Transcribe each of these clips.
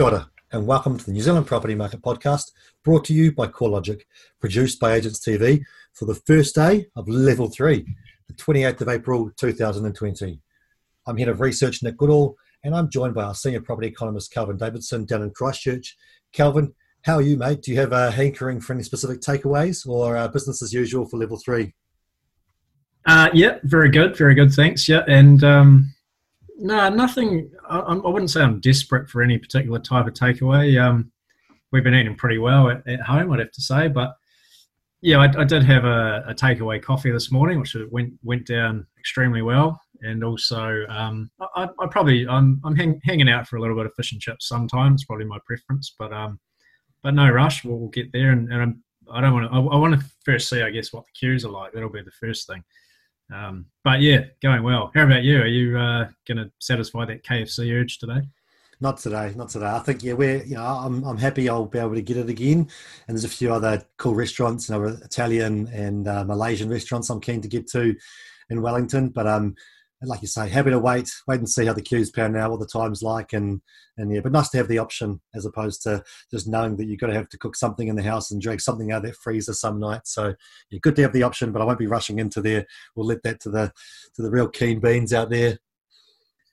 Kia ora, and welcome to the New Zealand Property Market Podcast, brought to you by CoreLogic, produced by Agents TV for the first day of Level 3, the 28th of April 2020. I'm Head of Research Nick Goodall, and I'm joined by our Senior Property Economist Kelvin Davidson down in Christchurch. Kelvin, how are you, mate? Do you have a hankering for any specific takeaways or uh, business as usual for Level 3? Uh, yeah, very good, very good, thanks. Yeah, and um, no, nothing. I, I, wouldn't say I'm desperate for any particular type of takeaway. Um, we've been eating pretty well at, at, home, I'd have to say. But yeah, I, I did have a, a, takeaway coffee this morning, which went went down extremely well. And also, um, I, I, probably I'm I'm hang, hanging out for a little bit of fish and chips sometimes. Probably my preference, but um, but no rush. We'll, we'll get there. And, and I'm, I don't want to. I, I want to first see, I guess, what the queues are like. That'll be the first thing. Um, but yeah, going well. How about you? Are you uh, going to satisfy that KFC urge today? Not today, not today. I think yeah, we're you know I'm I'm happy I'll be able to get it again. And there's a few other cool restaurants, you know, Italian and uh, Malaysian restaurants I'm keen to get to in Wellington. But um, like you say, happy to wait, wait and see how the queues pan out, what the time's like, and and yeah, but nice to have the option as opposed to just knowing that you've got to have to cook something in the house and drag something out of that freezer some night. So yeah, good to have the option, but I won't be rushing into there. We'll let that to the to the real keen beans out there.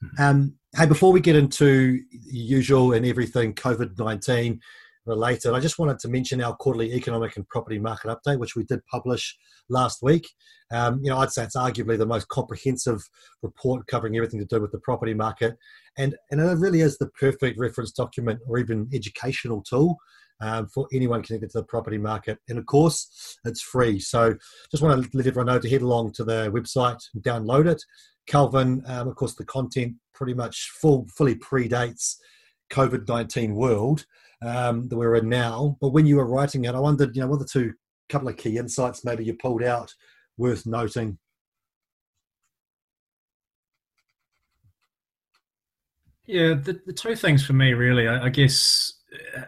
Hmm. Um, hey, before we get into usual and everything COVID nineteen, related. I just wanted to mention our quarterly economic and property market update, which we did publish last week. Um, you know, I'd say it's arguably the most comprehensive report covering everything to do with the property market, and and it really is the perfect reference document or even educational tool. Um, for anyone connected to the property market. And of course, it's free. So just want to let everyone know to head along to the website and download it. Kelvin, um, of course, the content pretty much full, fully predates COVID 19 world um, that we're in now. But when you were writing it, I wondered, you know, what the two couple of key insights maybe you pulled out worth noting? Yeah, the, the two things for me really, I, I guess,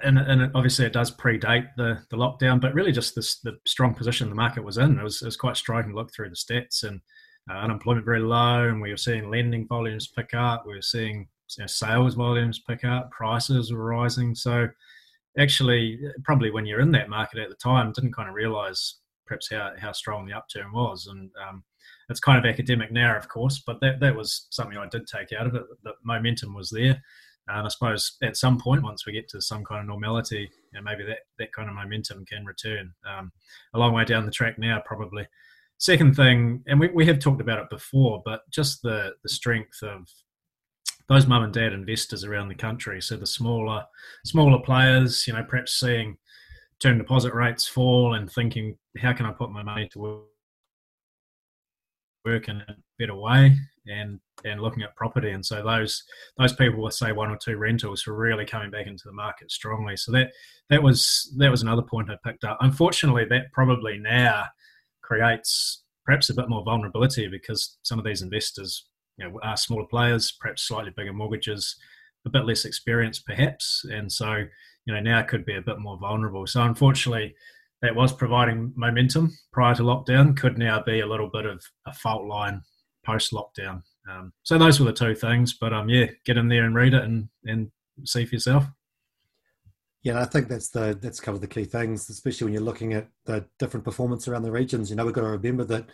and, and obviously it does predate the, the lockdown, but really just this the strong position the market was in. It was, it was quite striking to look through the stats and uh, unemployment very low, and we were seeing lending volumes pick up. We were seeing sales volumes pick up, prices were rising. So actually, probably when you're in that market at the time, didn't kind of realise perhaps how, how strong the upturn was. And um, it's kind of academic now, of course, but that, that was something I did take out of it. The momentum was there. And I suppose at some point, once we get to some kind of normality, you know, maybe that, that kind of momentum can return. Um, a long way down the track now, probably. Second thing, and we, we have talked about it before, but just the, the strength of those mum and dad investors around the country. So the smaller smaller players, you know, perhaps seeing term deposit rates fall and thinking, how can I put my money to work in a better way? And and looking at property, and so those those people with say one or two rentals were really coming back into the market strongly. So that that was that was another point I picked up. Unfortunately, that probably now creates perhaps a bit more vulnerability because some of these investors you know, are smaller players, perhaps slightly bigger mortgages, a bit less experience perhaps, and so you know now could be a bit more vulnerable. So unfortunately, that was providing momentum prior to lockdown could now be a little bit of a fault line post lockdown. Um, so those were the two things, but um, yeah, get in there and read it and and see for yourself. Yeah, I think that's the that's of the key things, especially when you're looking at the different performance around the regions. You know, we've got to remember that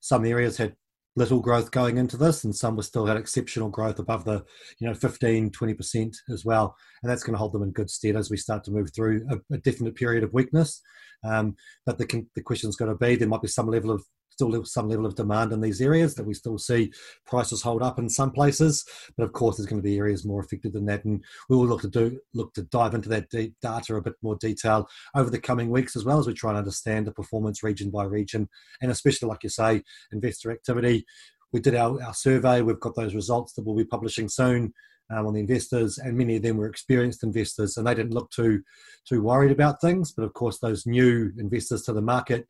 some areas had little growth going into this and some were still had exceptional growth above the you know 15 20% as well. And that's going to hold them in good stead as we start to move through a, a definite period of weakness. Um, but the, the question's going to be there might be some level of still some level of demand in these areas that we still see prices hold up in some places. But of course there's going to be areas more affected than that and we will look to do look to dive into that data a bit more detail over the coming weeks as well as we try and understand the performance region by region. And especially like you say investor activity. We did our, our survey. We've got those results that we'll be publishing soon um, on the investors, and many of them were experienced investors, and they didn't look too too worried about things. But of course, those new investors to the market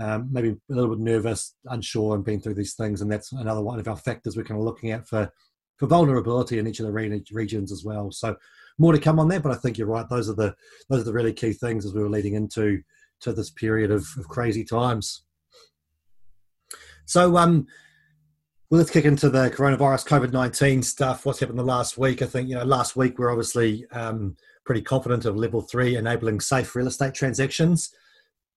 um, maybe a little bit nervous, unsure, and been through these things. And that's another one of our factors we're kind of looking at for, for vulnerability in each of the regions as well. So more to come on that, but I think you're right. Those are the those are the really key things as we were leading into to this period of, of crazy times. So um, Well, let's kick into the coronavirus COVID 19 stuff. What's happened the last week? I think, you know, last week we're obviously um, pretty confident of level three enabling safe real estate transactions.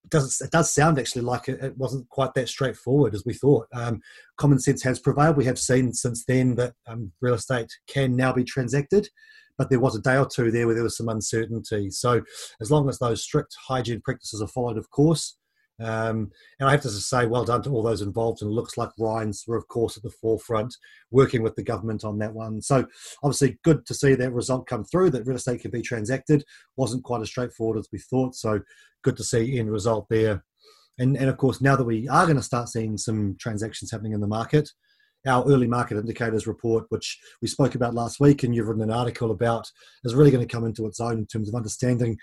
It does, it does sound actually like it, it wasn't quite that straightforward as we thought. Um, common sense has prevailed. We have seen since then that um, real estate can now be transacted, but there was a day or two there where there was some uncertainty. So, as long as those strict hygiene practices are followed, of course, um, and I have to say, well done to all those involved. And it looks like REINZ were, of course, at the forefront, working with the government on that one. So, obviously, good to see that result come through that real estate can be transacted. Wasn't quite as straightforward as we thought. So, good to see end result there. And, and of course, now that we are going to start seeing some transactions happening in the market, our early market indicators report, which we spoke about last week, and you've written an article about, is really going to come into its own in terms of understanding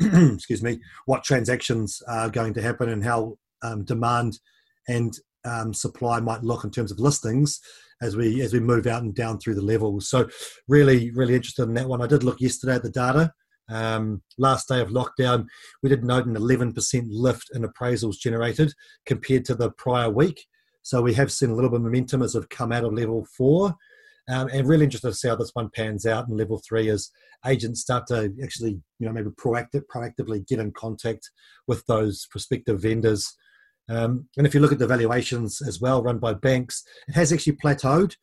excuse me, what transactions are going to happen and how um, demand and um, supply might look in terms of listings as we as we move out and down through the levels. So really, really interested in that one. I did look yesterday at the data. Um, last day of lockdown, we did note an 11% lift in appraisals generated compared to the prior week. So we have seen a little bit of momentum as we've come out of level four. Um, and really interested to see how this one pans out in level three as agents start to actually, you know, maybe proactive, proactively get in contact with those prospective vendors. Um, and if you look at the valuations as well, run by banks, it has actually plateaued,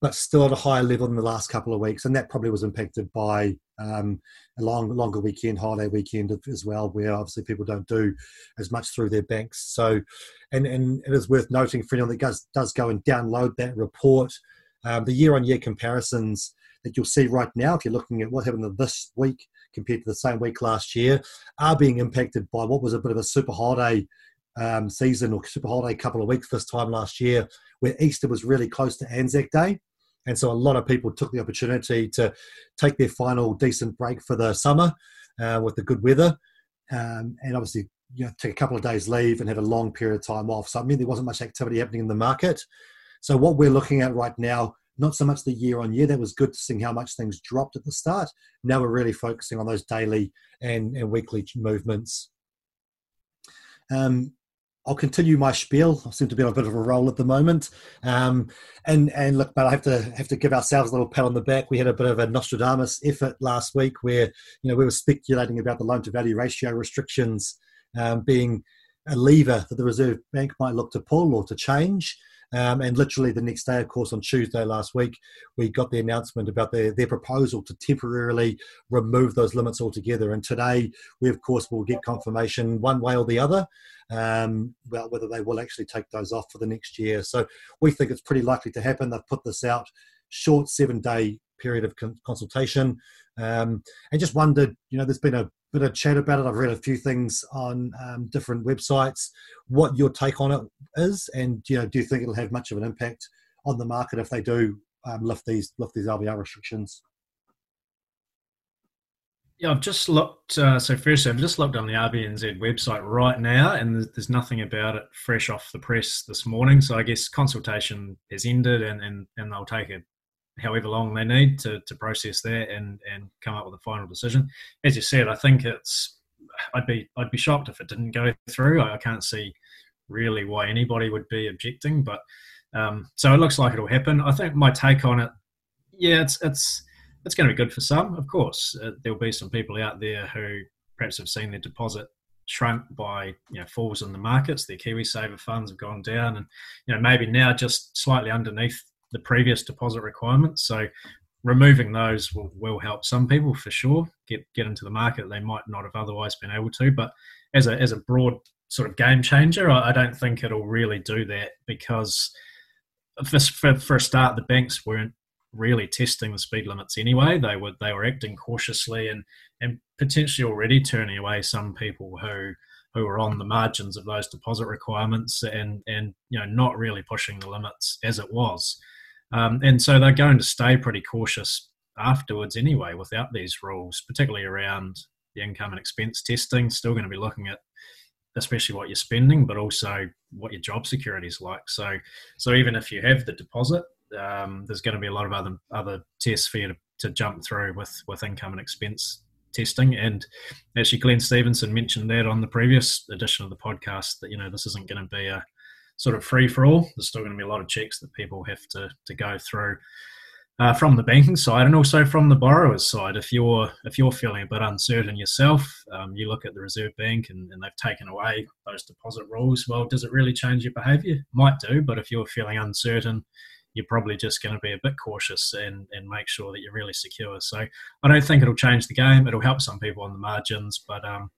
but still at a higher level in the last couple of weeks. And that probably was impacted by um, a long, longer weekend, holiday weekend as well, where obviously people don't do as much through their banks. So, and, and it is worth noting for anyone that does, does go and download that report um, the year on year comparisons that you'll see right now, if you're looking at what happened this week compared to the same week last year, are being impacted by what was a bit of a super holiday um, season or super holiday couple of weeks this time last year, where Easter was really close to Anzac Day. And so a lot of people took the opportunity to take their final decent break for the summer uh, with the good weather. Um, and obviously, you know, take a couple of days leave and have a long period of time off. So I mean, there wasn't much activity happening in the market. So what we're looking at right now, not so much the year on year, that was good to see how much things dropped at the start. Now we're really focusing on those daily and, and weekly movements. Um, I'll continue my spiel. I seem to be on a bit of a roll at the moment. Um, and and look, but I have to have to give ourselves a little pat on the back. We had a bit of a Nostradamus effort last week, where you know we were speculating about the loan to value ratio restrictions um, being a lever that the Reserve Bank might look to pull or to change. Um, and literally the next day, of course, on Tuesday last week, we got the announcement about their, their proposal to temporarily remove those limits altogether. And today, we, of course, will get confirmation one way or the other um, about whether they will actually take those off for the next year. So we think it's pretty likely to happen. They've put this out short seven day period of consultation um, and just wondered you know there's been a bit of chat about it. I've read a few things on um, different websites. What your take on it is, and you know, do you think it'll have much of an impact on the market if they do um, lift these lift these LVR restrictions? Yeah, I've just looked. Uh, so first, I've just looked on the RBNZ website right now, and there's, there's, nothing about it fresh off the press this morning. So I guess consultation has ended, and and, and they'll take it however long they need to, to process that and, and come up with a final decision. As you said, I think it's I'd be I'd be shocked if it didn't go through. I, I can't see really why anybody would be objecting, but um, so it looks like it'll happen. I think my take on it, yeah, it's it's it's going to be good for some, of course. Uh, there'll be some people out there who perhaps have seen their deposit shrunk by you know falls in the markets. Their KiwiSaver funds have gone down, and you know maybe now just slightly underneath the previous deposit requirements. So removing those will, will help some people for sure get get into the market they might not have otherwise been able to. But as a as a broad sort of game changer, I, I don't think it'll really do that because for, for, for a start, the banks weren't really testing the speed limits anyway. They were they were acting cautiously and and potentially already turning away some people who who are on the margins of those deposit requirements and and you know not really pushing the limits as it was. Um, and so they're going to stay pretty cautious afterwards anyway without these rules, particularly around the income and expense testing. Still going to be looking at especially what you're spending, but also what your job security is like. So, so even if you have the deposit, um, there's going to be a lot of other other tests for you to, to jump through with with income and expense testing. And actually, Glenn Stevenson mentioned that on the previous edition of the podcast that you know this isn't going to be a sort of free for all. There's still going to be a lot of checks that people have to to go through. Uh, from the banking side and also from the borrower's side. If you're if you're feeling a bit uncertain yourself, um, you look at the Reserve Bank and, and, they've taken away those deposit rules. Well, does it really change your behaviour? Might do, but if you're feeling uncertain, you're probably just going to be a bit cautious and, and make sure that you're really secure. So I don't think it'll change the game. It'll help some people on the margins, but um,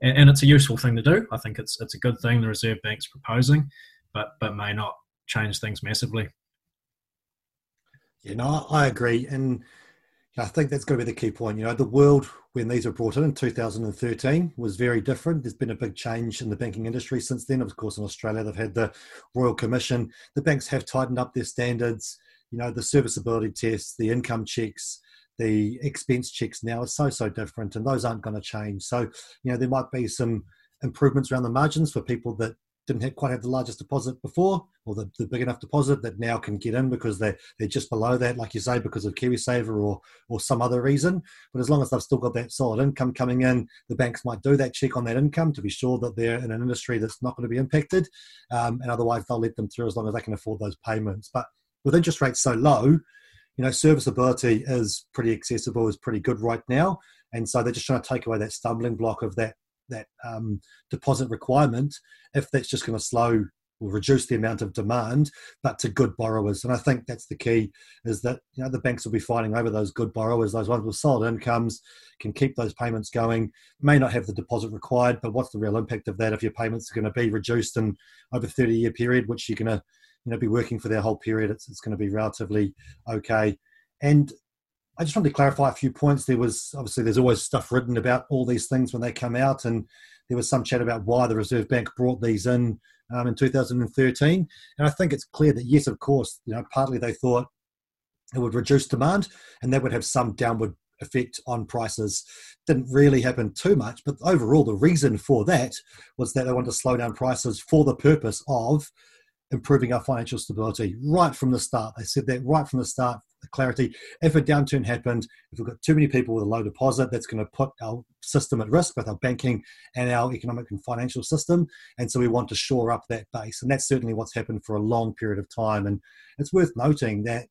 and, and it's a useful thing to do. I think it's it's a good thing the Reserve Bank's proposing, but but may not change things massively. Yeah, no, I agree, and I think that's going to be the key point. You know, the world when these were brought in in 2013 was very different. There's been a big change in the banking industry since then. Of course, in Australia, they've had the Royal Commission. The banks have tightened up their standards. You know, the serviceability tests, the income checks, the expense checks now are so so different, and those aren't going to change. So, you know, there might be some improvements around the margins for people that didn't have, quite have the largest deposit before or the, the big enough deposit that now can get in because they're, they're just below that, like you say, because of KiwiSaver or, or some other reason. But as long as they've still got that solid income coming in, the banks might do that check on that income to be sure that they're in an industry that's not going to be impacted. Um, and otherwise, they'll let them through as long as they can afford those payments. But with interest rates so low, you know, serviceability is pretty accessible, is pretty good right now. And so they're just trying to take away that stumbling block of that that um, deposit requirement if that's just going to slow or reduce the amount of demand, but to good borrowers. And I think that's the key is that you know the banks will be fighting over those good borrowers, those ones with solid incomes, can keep those payments going, may not have the deposit required, but what's the real impact of that if your payments are going to be reduced in over 30 year period, which you're going to you know be working for their whole period, it's, it's going to be relatively okay. And I just wanted to clarify a few points. There was obviously there's always stuff written about all these things when they come out, and there was some chat about why the Reserve Bank brought these in um, in 2013. And I think it's clear that yes, of course, you know, partly they thought it would reduce demand, and that would have some downward effect on prices. Didn't really happen too much, but overall, the reason for that was that they wanted to slow down prices for the purpose of improving our financial stability right from the start. They said that right from the start, clarity. If a downturn happened, if we've got too many people with a low deposit, that's going to put our system at risk, both our banking and our economic and financial system. And so we want to shore up that base. And that's certainly what's happened for a long period of time. And it's worth noting that,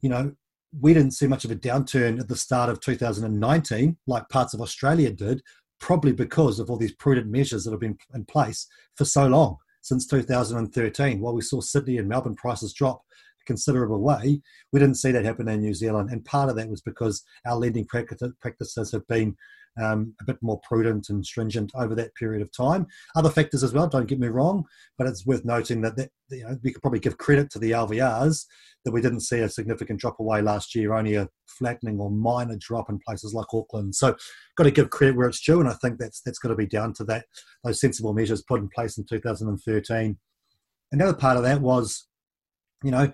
you know, we didn't see much of a downturn at the start of 2019, like parts of Australia did, probably because of all these prudent measures that have been in place for so long since 2013. While we saw Sydney and Melbourne prices drop considerable way, we didn't see that happen in New Zealand. And part of that was because our lending practices have been um, a bit more prudent and stringent over that period of time. Other factors as well, don't get me wrong, but it's worth noting that, that you know, we could probably give credit to the LVRs that we didn't see a significant drop away last year, only a flattening or minor drop in places like Auckland. So, got to give credit where it's due, and I think that's that's got to be down to that those sensible measures put in place in 2013. Another part of that was, you know,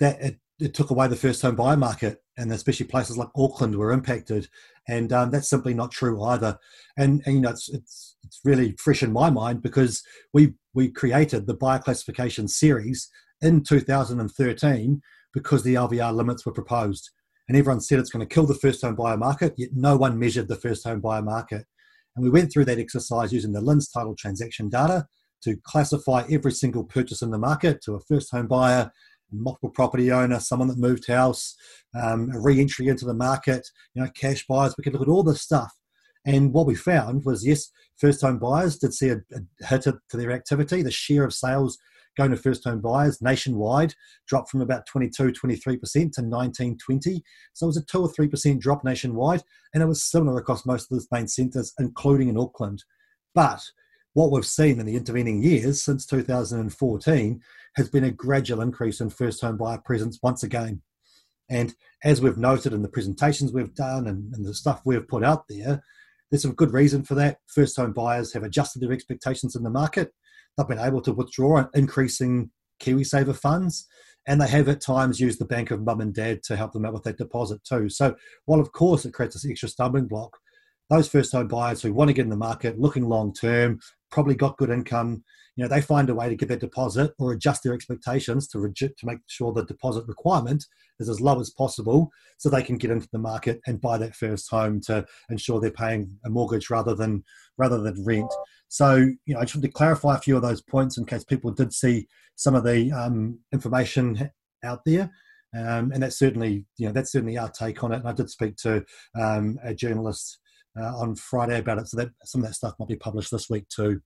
that it, it took away the first home buyer market and especially places like Auckland were impacted, and um, that's simply not true either. And, and, you know, it's, it's it's really fresh in my mind because we we created the buyer classification series in 2013 because the LVR limits were proposed, and everyone said it's going to kill the first home buyer market. Yet no one measured the first home buyer market, and we went through that exercise using the LINZ title transaction data to classify every single purchase in the market to a first home buyer multiple property owner, someone that moved house, um, a re-entry into the market, you know, cash buyers. We could look at all this stuff. And what we found was, yes, first home buyers did see a, a hit to their activity. The share of sales going to first home buyers nationwide dropped from about 22, 23% to 19, 20. So it was a 2 or 3% drop nationwide. And it was similar across most of the main centres, including in Auckland. But what we've seen in the intervening years since 2014 has been a gradual increase in first home buyer presence once again. And as we've noted in the presentations we've done and, and, the stuff we've put out there, there's some good reason for that. First home buyers have adjusted their expectations in the market. They've been able to withdraw increasing KiwiSaver funds, and they have at times used the bank of mum and dad to help them out with that deposit too. So, while of course it creates this extra stumbling block, those first home buyers who want to get in the market, looking long term, probably got good income, you know, they find a way to get their deposit or adjust their expectations to to make sure the deposit requirement is as low as possible, so they can get into the market and buy that first home to ensure they're paying a mortgage rather than rather than rent. So, you know, I just want to clarify a few of those points in case people did see some of the um, information out there. Um, and that's certainly, you know, that's certainly our take on it. And I did speak to um, a journalist uh, on Friday about it, so that some of that stuff might be published this week too.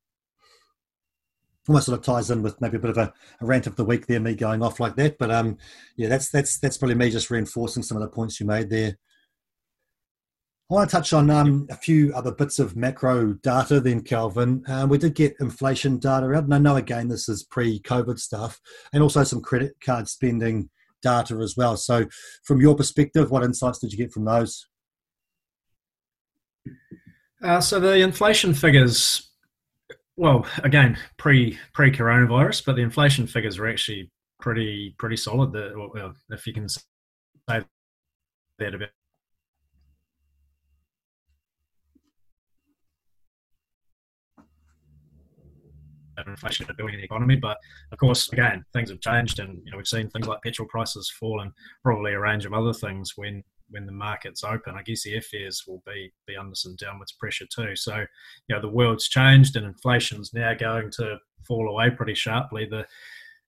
Almost sort of ties in with maybe a bit of a, a rant of the week there, me going off like that. But um, yeah, that's that's that's probably me just reinforcing some of the points you made there. I want to touch on um, a few other bits of macro data then, Kelvin. Um, we did get inflation data out, and I know again this is pre-COVID stuff, and also some credit card spending data as well. So, from your perspective, what insights did you get from those? Uh, so the inflation figures, well, again, pre pre coronavirus, but the inflation figures were actually pretty pretty solid. The, well, if you can say that about inflation doing in the economy. But of course, again, things have changed, and you know we've seen things like petrol prices fall, and probably a range of other things when when the market's open. I guess the airfares will be be under some downwards pressure too. So you know the world's changed, and inflation's now going to fall away pretty sharply. The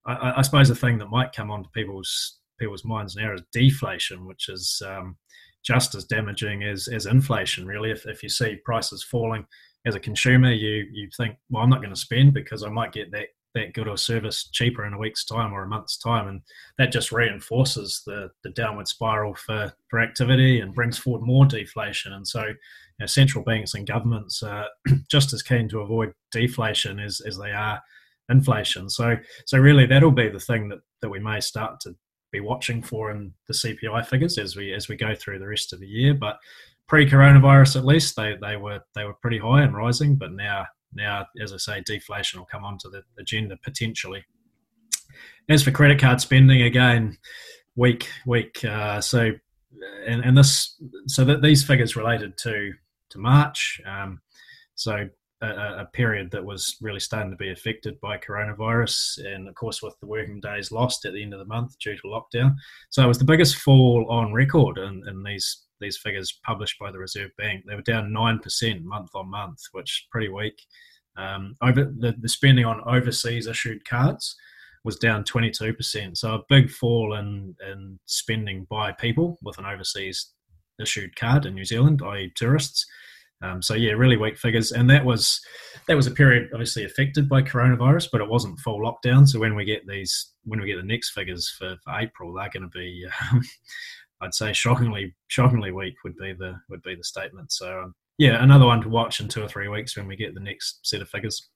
I, I suppose the thing that might come onto people's people's minds now is deflation, which is um, just as damaging as, as inflation, really. If, if you see prices falling, as a consumer, you you think, well, I'm not going to spend because I might get that that good or service cheaper in a week's time or a month's time, and that just reinforces the the downward spiral for for activity and brings forward more deflation. And so, you know, central banks and governments are just as keen to avoid deflation as as they are inflation. So so really, that'll be the thing that that we may start to be watching for in the CPI figures as we as we go through the rest of the year. But pre-coronavirus at least they, they were they were pretty high and rising but now now as i say deflation will come onto the agenda potentially as for credit card spending again weak weak uh, so and, and this so that these figures related to to march um, so a, a, period that was really starting to be affected by coronavirus and of course with the working days lost at the end of the month due to lockdown so it was the biggest fall on record in, in these these figures published by the Reserve Bank. They were down nine percent month on month, which is pretty weak. Um, over the, the spending on overseas issued cards was down 22%. So a big fall in, in spending by people with an overseas issued card in New Zealand, i.e., tourists. Um, so yeah, really weak figures, and that was that was a period obviously affected by coronavirus, but it wasn't full lockdown. So when we get these, when we get the next figures for, for April, they're going to be um, I'd say shockingly shockingly weak would be the would be the statement. So um, yeah, another one to watch in two or three weeks when we get the next set of figures.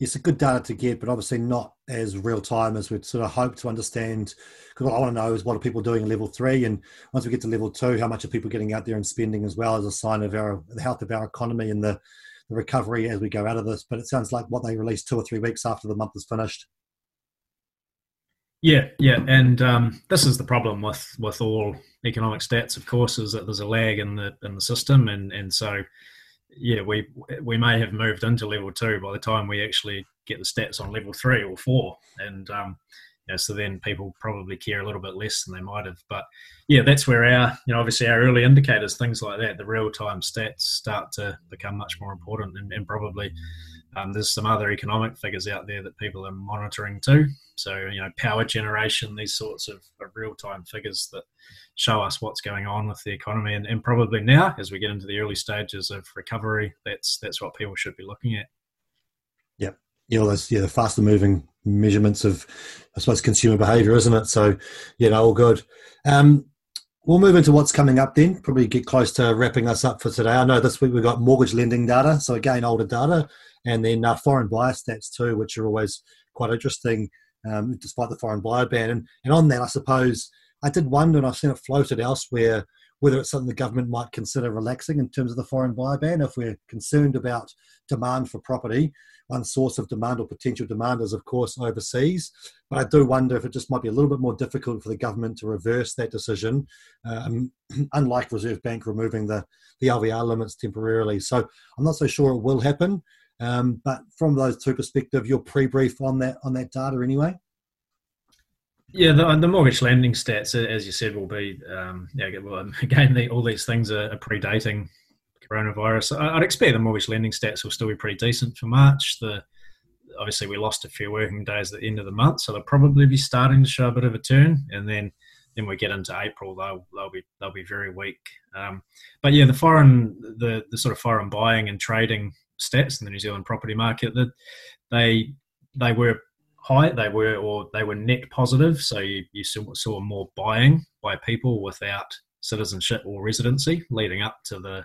It's a good data to get, but obviously not as real time as we'd sort of hope to understand. Because what I want to know is what are people doing in level three, and once we get to level two, how much are people getting out there and spending as well as a sign of our the health of our economy and the, the recovery as we go out of this. But it sounds like what they released two or three weeks after the month is finished. Yeah, yeah, and um, this is the problem with with all economic stats, of course, is that there's a lag in the in the system, and and so yeah, we we may have moved into level two by the time we actually get the stats on level three or four, and um, so then people probably care a little bit less than they might have. But yeah, that's where our you know obviously our early indicators, things like that, the real time stats start to become much more important, and, and probably um, there's some other economic figures out there that people are monitoring too. So, you know, power generation, these sorts of, of real time figures that show us what's going on with the economy. And, and probably now, as we get into the early stages of recovery, that's that's what people should be looking at. Yeah. Yeah, well, yeah, the faster moving measurements of, I suppose, consumer behaviour, isn't it? So, you know, all good. Um, we'll move into what's coming up then. Probably get close to wrapping us up for today. I know this week we've got mortgage lending data, so again, older data and then uh, foreign buyer stats too, which are always quite interesting, um, despite the foreign buyer ban. And, and on that, I suppose I did wonder, and I've seen it floated elsewhere, whether it's something the government might consider relaxing in terms of the foreign buyer ban if we're concerned about demand for property. One source of demand or potential demand is, of course, overseas. But I do wonder if it just might be a little bit more difficult for the government to reverse that decision, um, unlike Reserve Bank removing the, the LVR limits temporarily. So I'm not so sure it will happen. Um, but from those two perspectives, your pre-brief on that on that data anyway. Yeah, the, the mortgage lending stats, as you said, will be um, yeah. Well, again, the, all these things are, are predating coronavirus. I'd expect the mortgage lending stats will still be pretty decent for March. The obviously we lost a few working days at the end of the month, so they'll probably be starting to show a bit of a turn, and then then we get into April, they'll they'll be they'll be very weak. Um, but yeah, the foreign the the sort of foreign buying and trading stats in the New Zealand property market that they they were high, they were or they were net positive, so you you saw, more buying by people without citizenship or residency leading up to the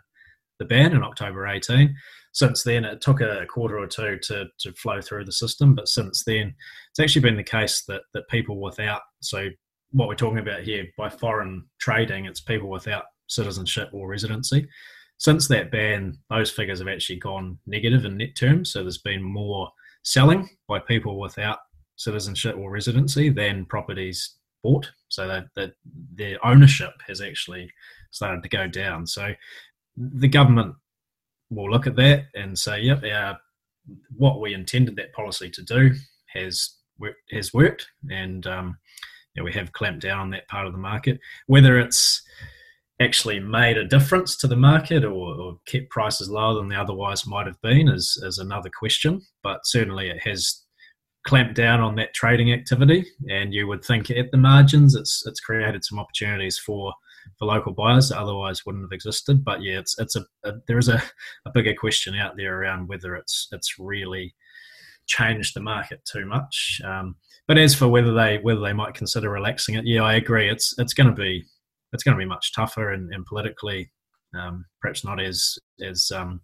the ban in October 18 since then it took a quarter or two to, to flow through the system but since then it's actually been the case that, that people without so what we're talking about here by foreign trading it's people without citizenship or residency since that ban those figures have actually gone negative in net terms. So there's been more selling by people without citizenship or residency than properties bought. So that, that their ownership has actually started to go down. So the government we'll look at that and say, yep, our, what we intended that policy to do has has worked, and um, you know, we have clamped down on that part of the market. Whether it's actually made a difference to the market or, or, kept prices lower than they otherwise might have been is, is another question. But certainly it has clamped down on that trading activity, and you would think at the margins it's it's created some opportunities for for local buyers that otherwise wouldn't have existed. But yeah, it's it's a, a there is a, a bigger question out there around whether it's it's really changed the market too much. Um, but as for whether they whether they might consider relaxing it, yeah, I agree. It's it's going to be it's going to be much tougher and, and politically um, perhaps not as as um,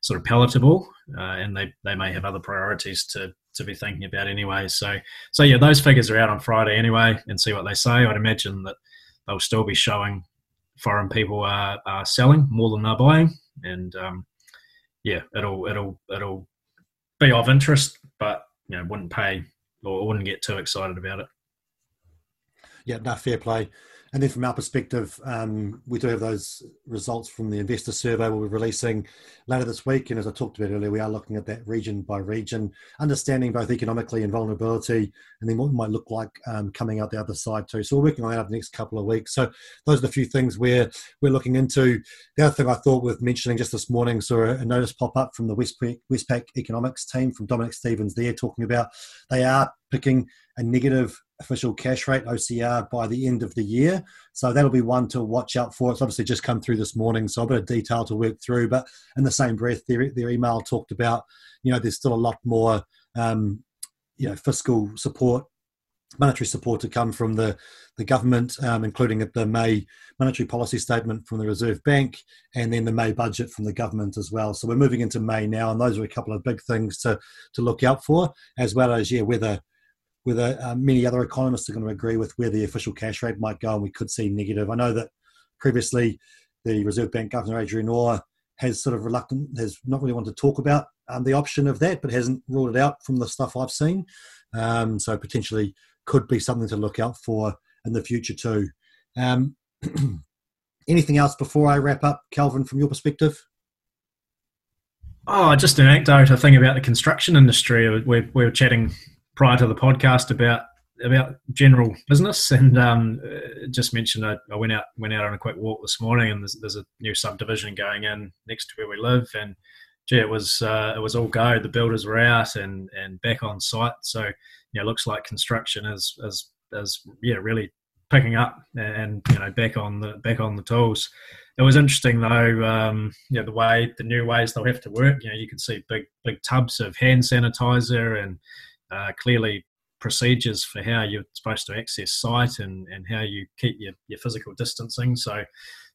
sort of palatable, uh, and they they may have other priorities to to be thinking about anyway. So so yeah, those figures are out on Friday anyway, and see what they say. I'd imagine that they'll still be showing foreign people are, are selling more than they're buying, and um, yeah, it'll it'll it'll be of interest, but you know, wouldn't pay or wouldn't get too excited about it. Yeah, no, fair play. And then from our perspective, um, we do have those results from the investor survey we'll be releasing later this week. And as I talked about earlier, we are looking at that region by region, understanding both economically and vulnerability, and then what it might look like um, coming out the other side too. So we're working on that over the next couple of weeks. So those are the few things we're we're looking into. The other thing I thought worth mentioning just this morning, saw a notice pop up from the Westpac, Westpac economics team from Dominic Stevens there talking about they are picking a negative official cash rate OCR by the end of the year. So that'll be one to watch out for. It's obviously just come through this morning, so a bit of detail to work through. But in the same breath, their their email talked about you know there's still a lot more um, you know fiscal support. Monetary support to come from the, the government, um, including the May monetary policy statement from the Reserve Bank and then the May budget from the government as well. So we're moving into May now, and those are a couple of big things to, to look out for, as well as, yeah, whether whether uh, many other economists are going to agree with where the official cash rate might go, and we could see negative. I know that previously the Reserve Bank Governor Adrian Orr has sort of reluctant, has not really wanted to talk about um, the option of that, but hasn't ruled it out from the stuff I've seen. Um, so potentially could be something to look out for in the future too. Um, anything else before I wrap up, Kelvin, from your perspective? Oh, just an anecdote, I think, about the construction industry. We're, we were chatting prior to the podcast about about general business. And um, just mentioned I, I, went out went out on a quick walk this morning and there's, there's, a new subdivision going in next to where we live. And gee it was uh, it was all go. The builders were out and and back on site. So you know looks like construction is is is yeah really picking up and you know back on the back on the tools. It was interesting though um, you know the way the new ways they'll have to work. You know you can see big big tubs of hand sanitizer and uh, clearly procedures for how you're supposed to access site and, and how you keep your, your physical distancing. So,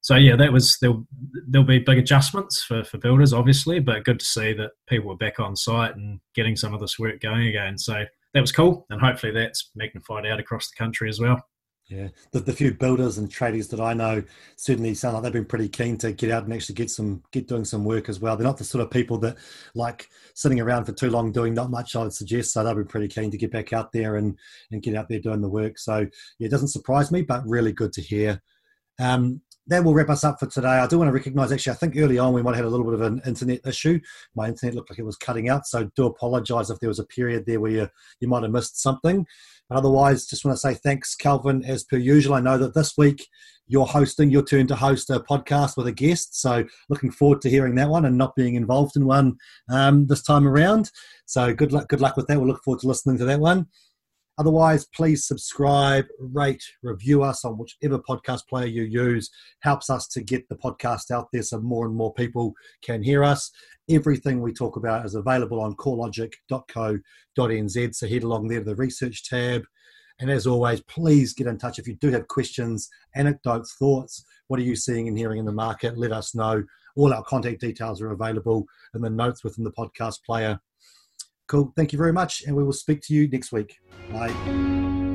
so yeah, that was there'll there'll be big adjustments for, for builders, obviously, but good to see that people were back on site and getting some of this work going again. So that was cool, and hopefully that's magnified out across the country as well. Yeah, the, the few builders and traders that I know certainly sound like they've been pretty keen to get out and actually get some get doing some work as well. They're not the sort of people that like sitting around for too long doing not much. I would suggest so they'll be pretty keen to get back out there and and get out there doing the work. So yeah, it doesn't surprise me, but really good to hear. Um, that will wrap us up for today. I do want to recognise, actually, I think early on we might have had a little bit of an internet issue. My internet looked like it was cutting out, so do apologise if there was a period there where you, you might have missed something. But otherwise, just want to say thanks, Kelvin, as per usual. I know that this week you're hosting, your turn to host a podcast with a guest. So looking forward to hearing that one and not being involved in one um, this time around. So good luck, good luck with that. We'll look forward to listening to that one. Otherwise, please subscribe, rate, review us on whichever podcast player you use. Helps us to get the podcast out there so more and more people can hear us. Everything we talk about is available on corelogic.co.nz. So head along there to the research tab. And as always, please get in touch if you do have questions, anecdotes, thoughts. What are you seeing and hearing in the market? Let us know. All our contact details are available in the notes within the podcast player. Cool. Thank you very much. And we will speak to you next week. Bye.